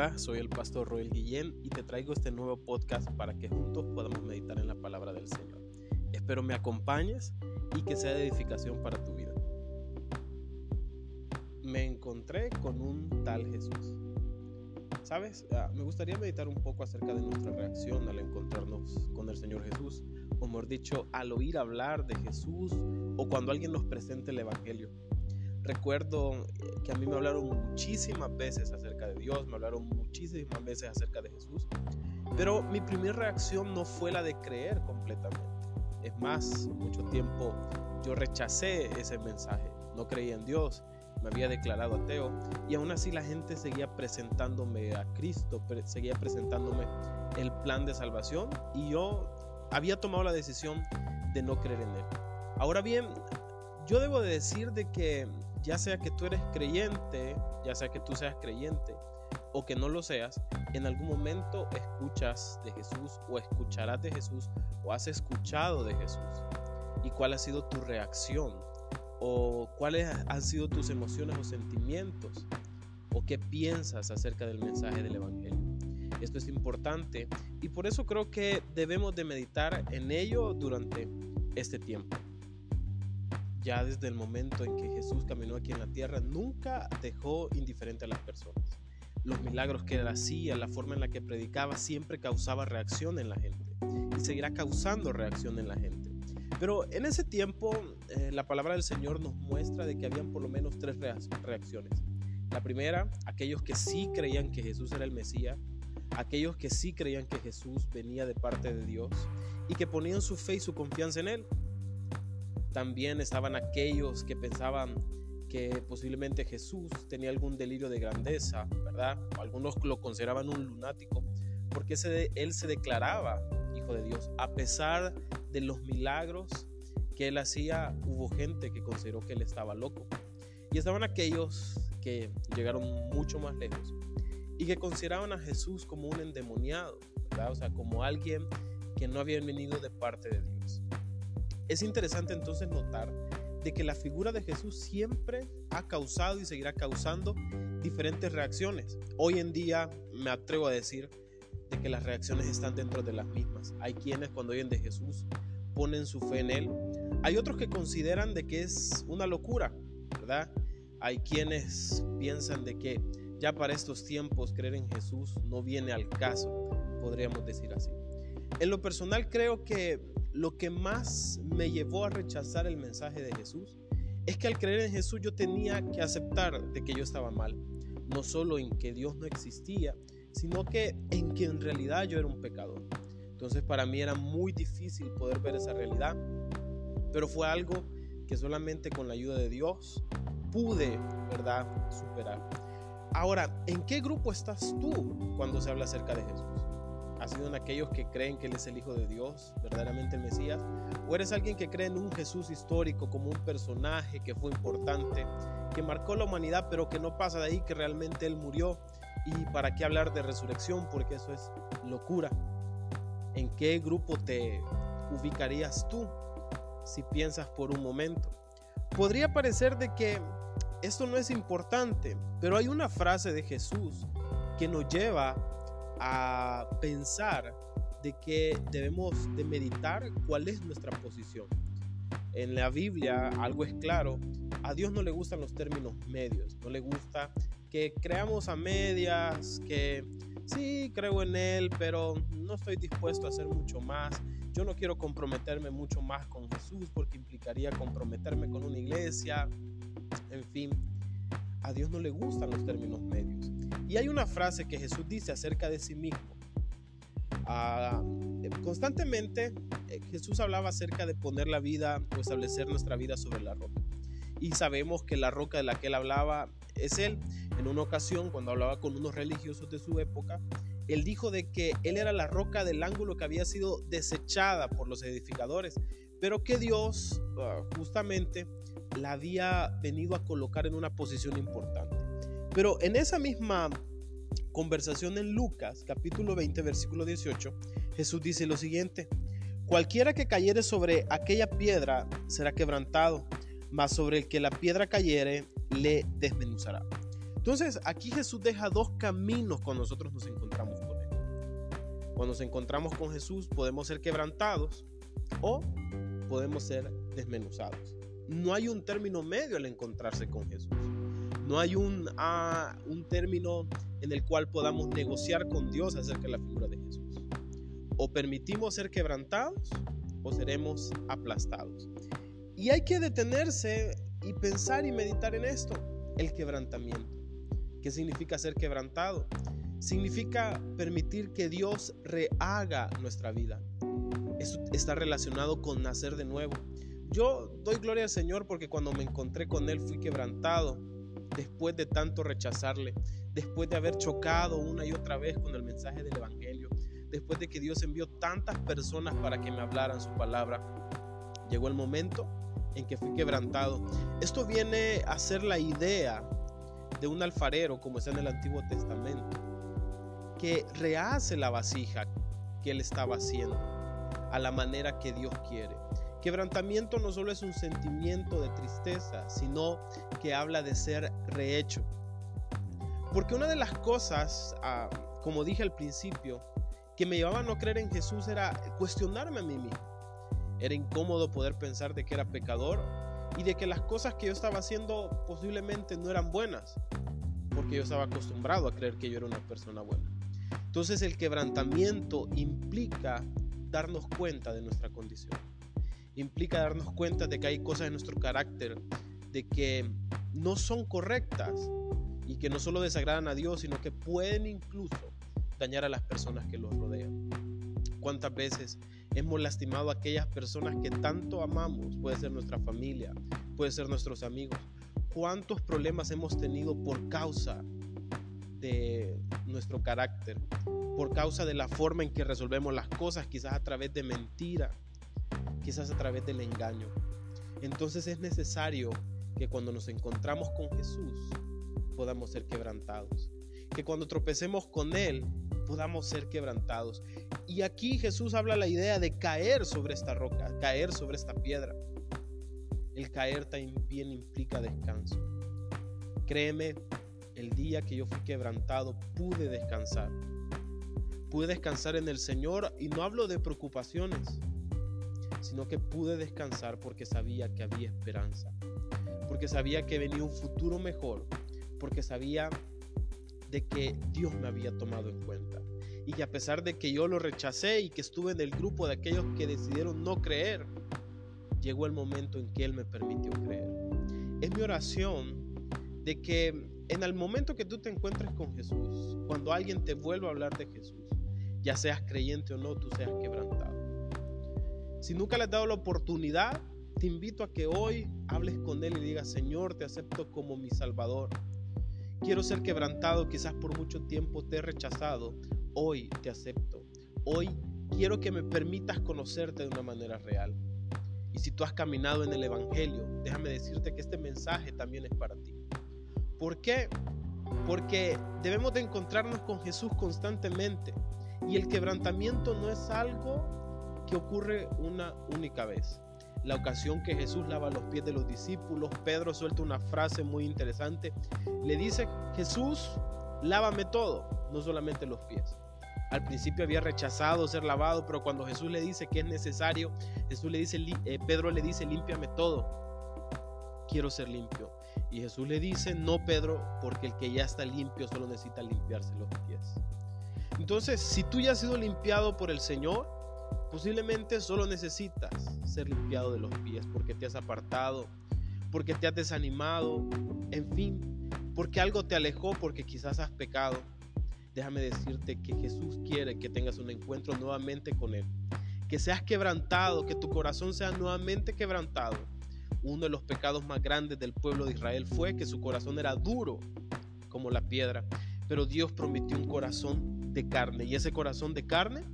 Hola, soy el pastor Roel Guillén y te traigo este nuevo podcast para que juntos podamos meditar en la palabra del Señor. Espero me acompañes y que sea de edificación para tu vida. Me encontré con un tal Jesús. ¿Sabes? Ah, me gustaría meditar un poco acerca de nuestra reacción al encontrarnos con el Señor Jesús, o mejor dicho, al oír hablar de Jesús o cuando alguien nos presente el Evangelio. Recuerdo que a mí me hablaron muchísimas veces acerca de Dios, me hablaron muchísimas veces acerca de Jesús, pero mi primera reacción no fue la de creer completamente. Es más, mucho tiempo yo rechacé ese mensaje, no creía en Dios, me había declarado ateo y aún así la gente seguía presentándome a Cristo, seguía presentándome el plan de salvación y yo había tomado la decisión de no creer en él. Ahora bien, yo debo de decir de que ya sea que tú eres creyente, ya sea que tú seas creyente o que no lo seas, en algún momento escuchas de Jesús o escucharás de Jesús o has escuchado de Jesús. ¿Y cuál ha sido tu reacción? ¿O cuáles han sido tus emociones o sentimientos? ¿O qué piensas acerca del mensaje del Evangelio? Esto es importante y por eso creo que debemos de meditar en ello durante este tiempo ya desde el momento en que Jesús caminó aquí en la tierra, nunca dejó indiferente a las personas. Los milagros que él hacía, la forma en la que predicaba, siempre causaba reacción en la gente y seguirá causando reacción en la gente. Pero en ese tiempo, eh, la palabra del Señor nos muestra de que habían por lo menos tres reacciones. La primera, aquellos que sí creían que Jesús era el Mesías, aquellos que sí creían que Jesús venía de parte de Dios y que ponían su fe y su confianza en Él. También estaban aquellos que pensaban que posiblemente Jesús tenía algún delirio de grandeza, ¿verdad? algunos lo consideraban un lunático, porque él se declaraba hijo de Dios. A pesar de los milagros que él hacía, hubo gente que consideró que él estaba loco. Y estaban aquellos que llegaron mucho más lejos y que consideraban a Jesús como un endemoniado, ¿verdad? O sea, como alguien que no había venido de parte de Dios. Es interesante entonces notar de que la figura de Jesús siempre ha causado y seguirá causando diferentes reacciones. Hoy en día me atrevo a decir de que las reacciones están dentro de las mismas. Hay quienes cuando oyen de Jesús ponen su fe en él. Hay otros que consideran de que es una locura, ¿verdad? Hay quienes piensan de que ya para estos tiempos creer en Jesús no viene al caso, podríamos decir así. En lo personal creo que lo que más me llevó a rechazar el mensaje de Jesús es que al creer en Jesús yo tenía que aceptar de que yo estaba mal, no solo en que Dios no existía, sino que en que en realidad yo era un pecador. Entonces para mí era muy difícil poder ver esa realidad, pero fue algo que solamente con la ayuda de Dios pude, ¿verdad?, superar. Ahora, ¿en qué grupo estás tú cuando se habla acerca de Jesús? ¿Has sido en aquellos que creen que Él es el Hijo de Dios, verdaderamente el Mesías? ¿O eres alguien que cree en un Jesús histórico como un personaje que fue importante, que marcó la humanidad, pero que no pasa de ahí, que realmente Él murió? ¿Y para qué hablar de resurrección? Porque eso es locura. ¿En qué grupo te ubicarías tú si piensas por un momento? Podría parecer de que esto no es importante, pero hay una frase de Jesús que nos lleva a pensar de que debemos de meditar cuál es nuestra posición. En la Biblia algo es claro, a Dios no le gustan los términos medios, no le gusta que creamos a medias, que sí creo en Él, pero no estoy dispuesto a hacer mucho más. Yo no quiero comprometerme mucho más con Jesús porque implicaría comprometerme con una iglesia. En fin, a Dios no le gustan los términos medios. Y hay una frase que Jesús dice acerca de sí mismo. Ah, constantemente eh, Jesús hablaba acerca de poner la vida o establecer nuestra vida sobre la roca. Y sabemos que la roca de la que él hablaba es él. En una ocasión, cuando hablaba con unos religiosos de su época, él dijo de que él era la roca del ángulo que había sido desechada por los edificadores, pero que Dios ah, justamente la había venido a colocar en una posición importante. Pero en esa misma conversación en Lucas, capítulo 20, versículo 18, Jesús dice lo siguiente, cualquiera que cayere sobre aquella piedra será quebrantado, mas sobre el que la piedra cayere le desmenuzará. Entonces aquí Jesús deja dos caminos cuando nosotros nos encontramos con Él. Cuando nos encontramos con Jesús podemos ser quebrantados o podemos ser desmenuzados. No hay un término medio al encontrarse con Jesús. No hay un, ah, un término en el cual podamos negociar con Dios acerca de la figura de Jesús. O permitimos ser quebrantados o seremos aplastados. Y hay que detenerse y pensar y meditar en esto, el quebrantamiento. ¿Qué significa ser quebrantado? Significa permitir que Dios rehaga nuestra vida. Eso está relacionado con nacer de nuevo. Yo doy gloria al Señor porque cuando me encontré con Él fui quebrantado después de tanto rechazarle, después de haber chocado una y otra vez con el mensaje del Evangelio, después de que Dios envió tantas personas para que me hablaran su palabra, llegó el momento en que fui quebrantado. Esto viene a ser la idea de un alfarero, como está en el Antiguo Testamento, que rehace la vasija que él estaba haciendo a la manera que Dios quiere. Quebrantamiento no solo es un sentimiento de tristeza, sino que habla de ser rehecho. Porque una de las cosas, ah, como dije al principio, que me llevaba a no creer en Jesús era cuestionarme a mí mismo. Era incómodo poder pensar de que era pecador y de que las cosas que yo estaba haciendo posiblemente no eran buenas, porque yo estaba acostumbrado a creer que yo era una persona buena. Entonces el quebrantamiento implica darnos cuenta de nuestra condición implica darnos cuenta de que hay cosas en nuestro carácter, de que no son correctas y que no solo desagradan a Dios, sino que pueden incluso dañar a las personas que los rodean. ¿Cuántas veces hemos lastimado a aquellas personas que tanto amamos? Puede ser nuestra familia, puede ser nuestros amigos. ¿Cuántos problemas hemos tenido por causa de nuestro carácter? Por causa de la forma en que resolvemos las cosas, quizás a través de mentira, quizás a través del engaño. Entonces es necesario que cuando nos encontramos con Jesús podamos ser quebrantados. Que cuando tropecemos con Él podamos ser quebrantados. Y aquí Jesús habla la idea de caer sobre esta roca, caer sobre esta piedra. El caer también implica descanso. Créeme, el día que yo fui quebrantado pude descansar. Pude descansar en el Señor y no hablo de preocupaciones sino que pude descansar porque sabía que había esperanza, porque sabía que venía un futuro mejor, porque sabía de que Dios me había tomado en cuenta y que a pesar de que yo lo rechacé y que estuve en el grupo de aquellos que decidieron no creer, llegó el momento en que Él me permitió creer. Es mi oración de que en el momento que tú te encuentres con Jesús, cuando alguien te vuelva a hablar de Jesús, ya seas creyente o no, tú seas quebrantado. Si nunca le has dado la oportunidad, te invito a que hoy hables con Él y digas, Señor, te acepto como mi Salvador. Quiero ser quebrantado, quizás por mucho tiempo te he rechazado. Hoy te acepto. Hoy quiero que me permitas conocerte de una manera real. Y si tú has caminado en el Evangelio, déjame decirte que este mensaje también es para ti. ¿Por qué? Porque debemos de encontrarnos con Jesús constantemente. Y el quebrantamiento no es algo que ocurre una única vez. La ocasión que Jesús lava los pies de los discípulos, Pedro suelta una frase muy interesante. Le dice, Jesús, lávame todo, no solamente los pies. Al principio había rechazado ser lavado, pero cuando Jesús le dice que es necesario, Jesús le dice, eh, Pedro le dice, límpiame todo. Quiero ser limpio. Y Jesús le dice, no Pedro, porque el que ya está limpio solo necesita limpiarse los pies. Entonces, si tú ya has sido limpiado por el Señor, Posiblemente solo necesitas ser limpiado de los pies porque te has apartado, porque te has desanimado, en fin, porque algo te alejó, porque quizás has pecado. Déjame decirte que Jesús quiere que tengas un encuentro nuevamente con Él, que seas quebrantado, que tu corazón sea nuevamente quebrantado. Uno de los pecados más grandes del pueblo de Israel fue que su corazón era duro como la piedra, pero Dios prometió un corazón de carne y ese corazón de carne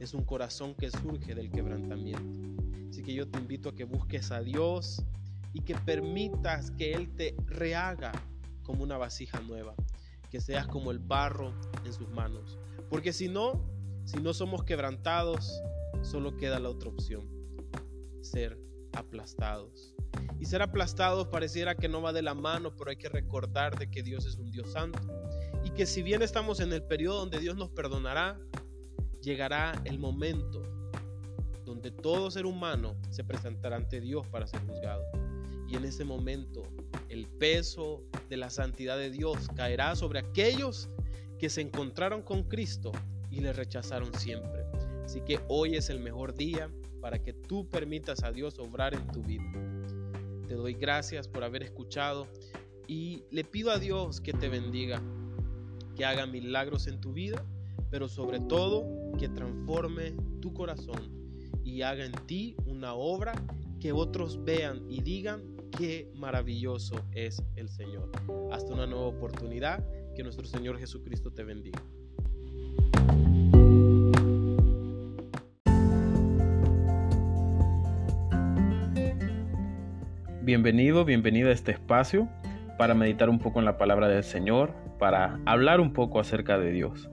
es un corazón que surge del quebrantamiento. Así que yo te invito a que busques a Dios y que permitas que Él te rehaga como una vasija nueva, que seas como el barro en sus manos. Porque si no, si no somos quebrantados, solo queda la otra opción, ser aplastados. Y ser aplastados pareciera que no va de la mano, pero hay que recordar de que Dios es un Dios santo. Y que si bien estamos en el periodo donde Dios nos perdonará, llegará el momento donde todo ser humano se presentará ante Dios para ser juzgado. Y en ese momento el peso de la santidad de Dios caerá sobre aquellos que se encontraron con Cristo y le rechazaron siempre. Así que hoy es el mejor día para que tú permitas a Dios obrar en tu vida. Te doy gracias por haber escuchado y le pido a Dios que te bendiga, que haga milagros en tu vida, pero sobre todo que transforme tu corazón y haga en ti una obra que otros vean y digan qué maravilloso es el Señor. Hasta una nueva oportunidad, que nuestro Señor Jesucristo te bendiga. Bienvenido, bienvenida a este espacio para meditar un poco en la palabra del Señor, para hablar un poco acerca de Dios.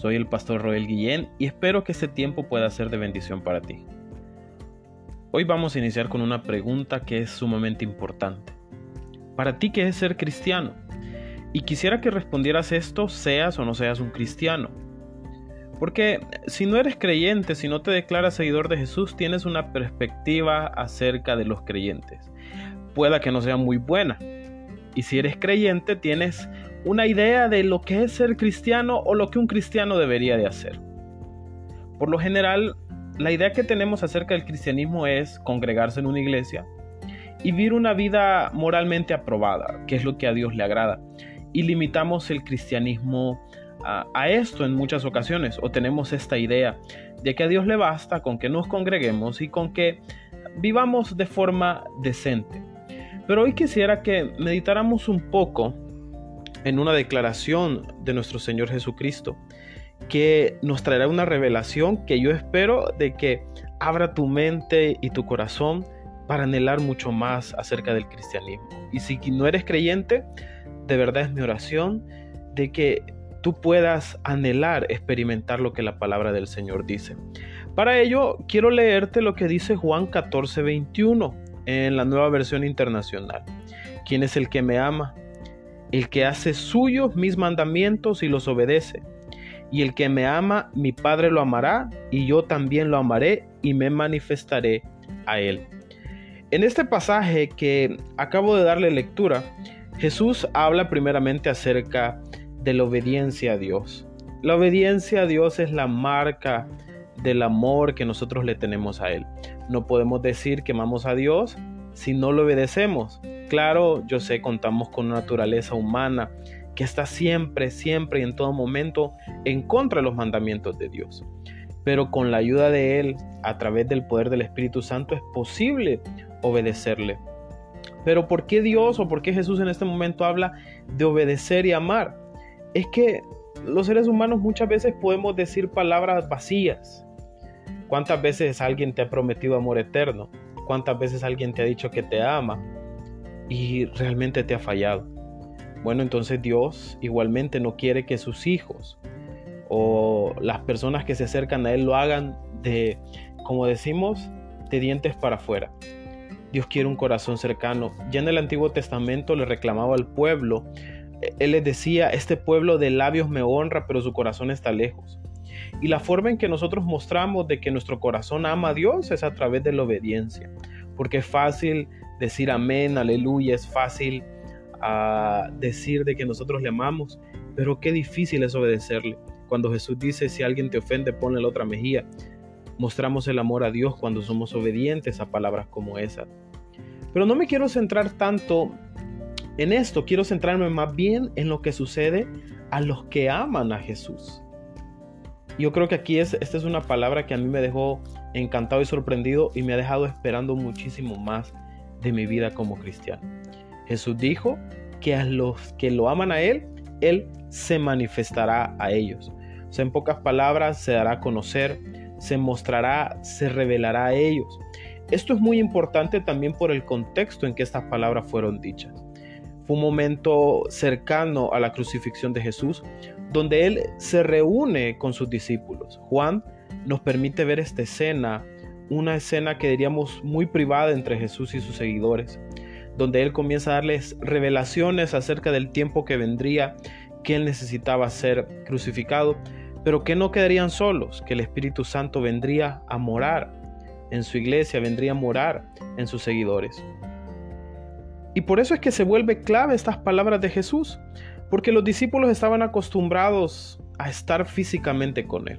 Soy el pastor Roel Guillén y espero que este tiempo pueda ser de bendición para ti. Hoy vamos a iniciar con una pregunta que es sumamente importante. ¿Para ti qué es ser cristiano? Y quisiera que respondieras esto seas o no seas un cristiano. Porque si no eres creyente, si no te declaras seguidor de Jesús, tienes una perspectiva acerca de los creyentes. Pueda que no sea muy buena. Y si eres creyente, tienes una idea de lo que es ser cristiano o lo que un cristiano debería de hacer. Por lo general, la idea que tenemos acerca del cristianismo es congregarse en una iglesia y vivir una vida moralmente aprobada, que es lo que a Dios le agrada. Y limitamos el cristianismo a, esto en muchas ocasiones, o tenemos esta idea de que a Dios le basta con que nos congreguemos y con que vivamos de forma decente. Pero hoy quisiera que meditáramos un poco en una declaración de nuestro Señor Jesucristo que nos traerá una revelación que yo espero de que abra tu mente y tu corazón para anhelar mucho más acerca del cristianismo. Y si no eres creyente, de verdad es mi oración de que tú puedas anhelar experimentar lo que la palabra del Señor dice. Para ello, quiero leerte lo que dice Juan 14, 21 en la nueva versión internacional. ¿Quién es el que me ama? El que hace suyos mis mandamientos y los obedece. Y el que me ama, mi Padre lo amará, y yo también lo amaré y me manifestaré a él. En este pasaje que acabo de darle lectura, Jesús habla primeramente acerca de la obediencia a Dios. La obediencia a Dios es la marca del amor que nosotros le tenemos a Él. No podemos decir que amamos a Dios si no lo obedecemos. Claro, yo sé, contamos con una naturaleza humana que está siempre, siempre y en todo momento en contra de los mandamientos de Dios. Pero con la ayuda de Él, a través del poder del Espíritu Santo, es posible obedecerle. Pero ¿por qué Dios o por qué Jesús en este momento habla de obedecer y amar? Es que los seres humanos muchas veces podemos decir palabras vacías. ¿Cuántas veces alguien te ha prometido amor eterno? ¿Cuántas veces alguien te ha dicho que te ama y realmente te ha fallado? Bueno, entonces Dios igualmente no quiere que sus hijos o las personas que se acercan a Él lo hagan de, como decimos, de dientes para afuera. Dios quiere un corazón cercano. Ya en el Antiguo Testamento le reclamaba al pueblo. Él les decía, este pueblo de labios me honra, pero su corazón está lejos. Y la forma en que nosotros mostramos de que nuestro corazón ama a Dios es a través de la obediencia. Porque es fácil decir amén, aleluya, es fácil uh, decir de que nosotros le amamos, pero qué difícil es obedecerle. Cuando Jesús dice, si alguien te ofende, ponle la otra mejilla. Mostramos el amor a Dios cuando somos obedientes a palabras como esas. Pero no me quiero centrar tanto en esto, quiero centrarme más bien en lo que sucede a los que aman a Jesús. Yo creo que aquí es, esta es una palabra que a mí me dejó encantado y sorprendido y me ha dejado esperando muchísimo más de mi vida como cristiano. Jesús dijo que a los que lo aman a Él, Él se manifestará a ellos. O sea, en pocas palabras, se dará a conocer, se mostrará, se revelará a ellos. Esto es muy importante también por el contexto en que estas palabras fueron dichas. Fue un momento cercano a la crucifixión de Jesús, donde Él se reúne con sus discípulos. Juan nos permite ver esta escena una escena que diríamos muy privada entre Jesús y sus seguidores, donde Él comienza a darles revelaciones acerca del tiempo que vendría, que Él necesitaba ser crucificado, pero que no quedarían solos, que el Espíritu Santo vendría a morar en su iglesia, vendría a morar en sus seguidores. Y por eso es que se vuelve clave estas palabras de Jesús, porque los discípulos estaban acostumbrados a estar físicamente con Él,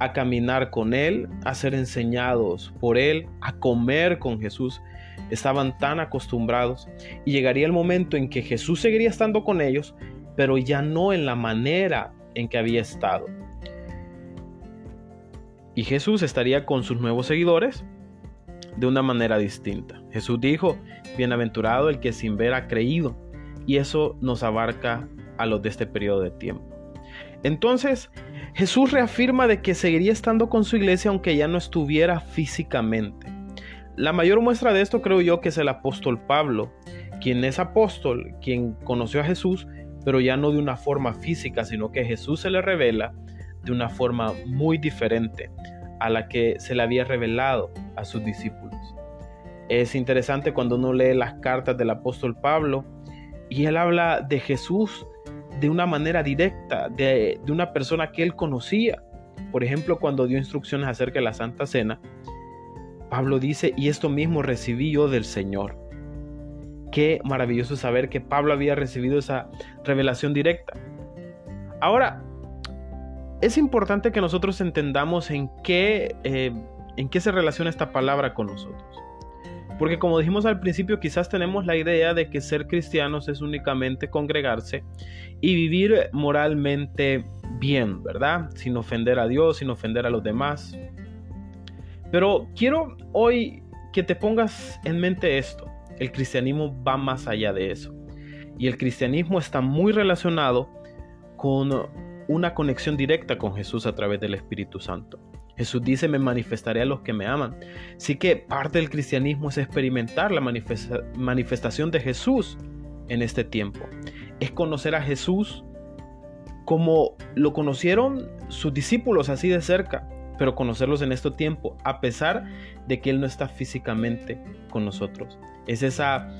a caminar con Él, a ser enseñados por Él, a comer con Jesús. Estaban tan acostumbrados y llegaría el momento en que Jesús seguiría estando con ellos, pero ya no en la manera en que había estado. Y Jesús estaría con sus nuevos seguidores de una manera distinta. Jesús dijo, bienaventurado el que sin ver ha creído. Y eso nos abarca a los de este periodo de tiempo. Entonces, Jesús reafirma de que seguiría estando con su iglesia aunque ya no estuviera físicamente. La mayor muestra de esto creo yo que es el apóstol Pablo, quien es apóstol, quien conoció a Jesús, pero ya no de una forma física, sino que Jesús se le revela de una forma muy diferente a la que se le había revelado a sus discípulos. Es interesante cuando uno lee las cartas del apóstol Pablo y él habla de Jesús de una manera directa, de, una persona que él conocía. Por ejemplo, cuando dio instrucciones acerca de la Santa Cena, Pablo dice, y esto mismo recibí yo del Señor. Qué maravilloso saber que Pablo había recibido esa revelación directa. Ahora, es importante que nosotros entendamos en qué, eh, en qué se relaciona esta palabra con nosotros. Porque como dijimos al principio, quizás tenemos la idea de que ser cristianos es únicamente congregarse y vivir moralmente bien, ¿verdad? Sin ofender a Dios, sin ofender a los demás. Pero quiero hoy que te pongas en mente esto. El cristianismo va más allá de eso. Y el cristianismo está muy relacionado con una conexión directa con Jesús a través del Espíritu Santo. Jesús dice, me manifestaré a los que me aman. Así que parte del cristianismo es experimentar la manifestación de Jesús en este tiempo. Es conocer a Jesús como lo conocieron sus discípulos así de cerca, pero conocerlos en este tiempo, a pesar de que Él no está físicamente con nosotros. Es esa,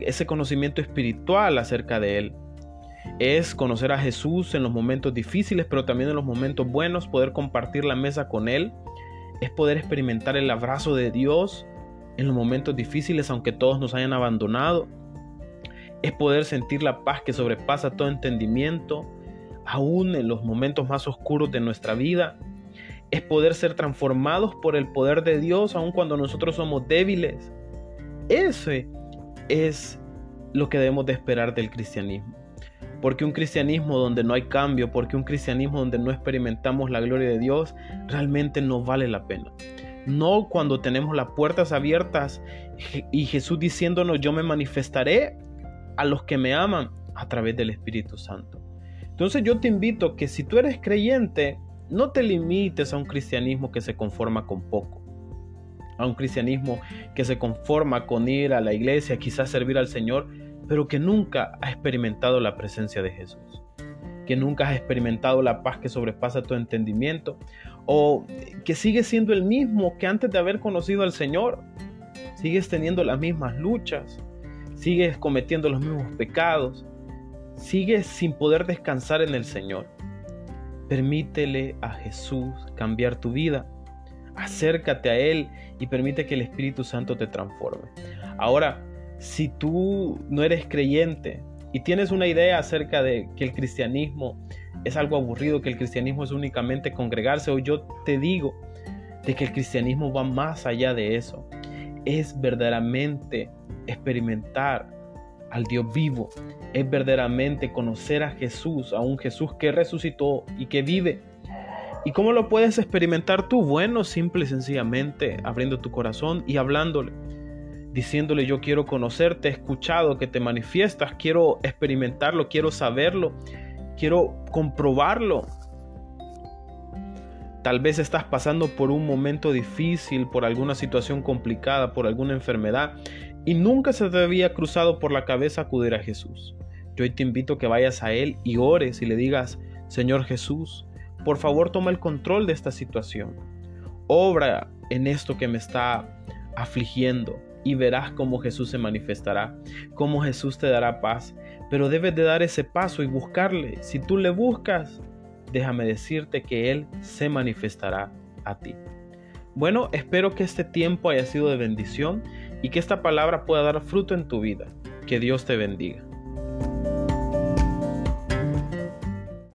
ese conocimiento espiritual acerca de Él es conocer a Jesús en los momentos difíciles, pero también en los momentos buenos, poder compartir la mesa con Él, es poder experimentar el abrazo de Dios en los momentos difíciles, aunque todos nos hayan abandonado, es poder sentir la paz que sobrepasa todo entendimiento, aún en los momentos más oscuros de nuestra vida, es poder ser transformados por el poder de Dios, aun cuando nosotros somos débiles. Ese es lo que debemos de esperar del cristianismo. Porque un cristianismo donde no hay cambio, porque un cristianismo donde no experimentamos la gloria de Dios, realmente no vale la pena. No cuando tenemos las puertas abiertas y Jesús diciéndonos, yo me manifestaré a los que me aman a través del Espíritu Santo. Entonces yo te invito que si tú eres creyente, no te limites a un cristianismo que se conforma con poco, a un cristianismo que se conforma con ir a la iglesia, quizás servir al Señor, pero que nunca has experimentado la presencia de Jesús, que nunca has experimentado la paz que sobrepasa tu entendimiento, o que sigues siendo el mismo que antes de haber conocido al Señor, sigues teniendo las mismas luchas, sigues cometiendo los mismos pecados, sigues sin poder descansar en el Señor. Permítele a Jesús cambiar tu vida. Acércate a Él y permite que el Espíritu Santo te transforme. Ahora, si tú no eres creyente y tienes una idea acerca de que el cristianismo es algo aburrido, que el cristianismo es únicamente congregarse, o yo te digo de que el cristianismo va más allá de eso. Es verdaderamente experimentar al Dios vivo, es verdaderamente conocer a Jesús, a un Jesús que resucitó y que vive. ¿Y cómo lo puedes experimentar tú? Bueno, simple y sencillamente abriendo tu corazón y hablándole diciéndole yo quiero conocerte, he escuchado que te manifiestas, quiero experimentarlo, quiero saberlo, quiero comprobarlo. Tal vez estás pasando por un momento difícil, por alguna situación complicada, por alguna enfermedad y nunca se te había cruzado por la cabeza acudir a Jesús. Yo hoy te invito a que vayas a Él y ores y le digas, Señor Jesús, por favor toma el control de esta situación. obra en esto que me está afligiendo y verás cómo Jesús se manifestará, cómo Jesús te dará paz. Pero debes de dar ese paso y buscarle. Si tú le buscas, déjame decirte que Él se manifestará a ti. Bueno, espero que este tiempo haya sido de bendición y que esta palabra pueda dar fruto en tu vida. Que Dios te bendiga.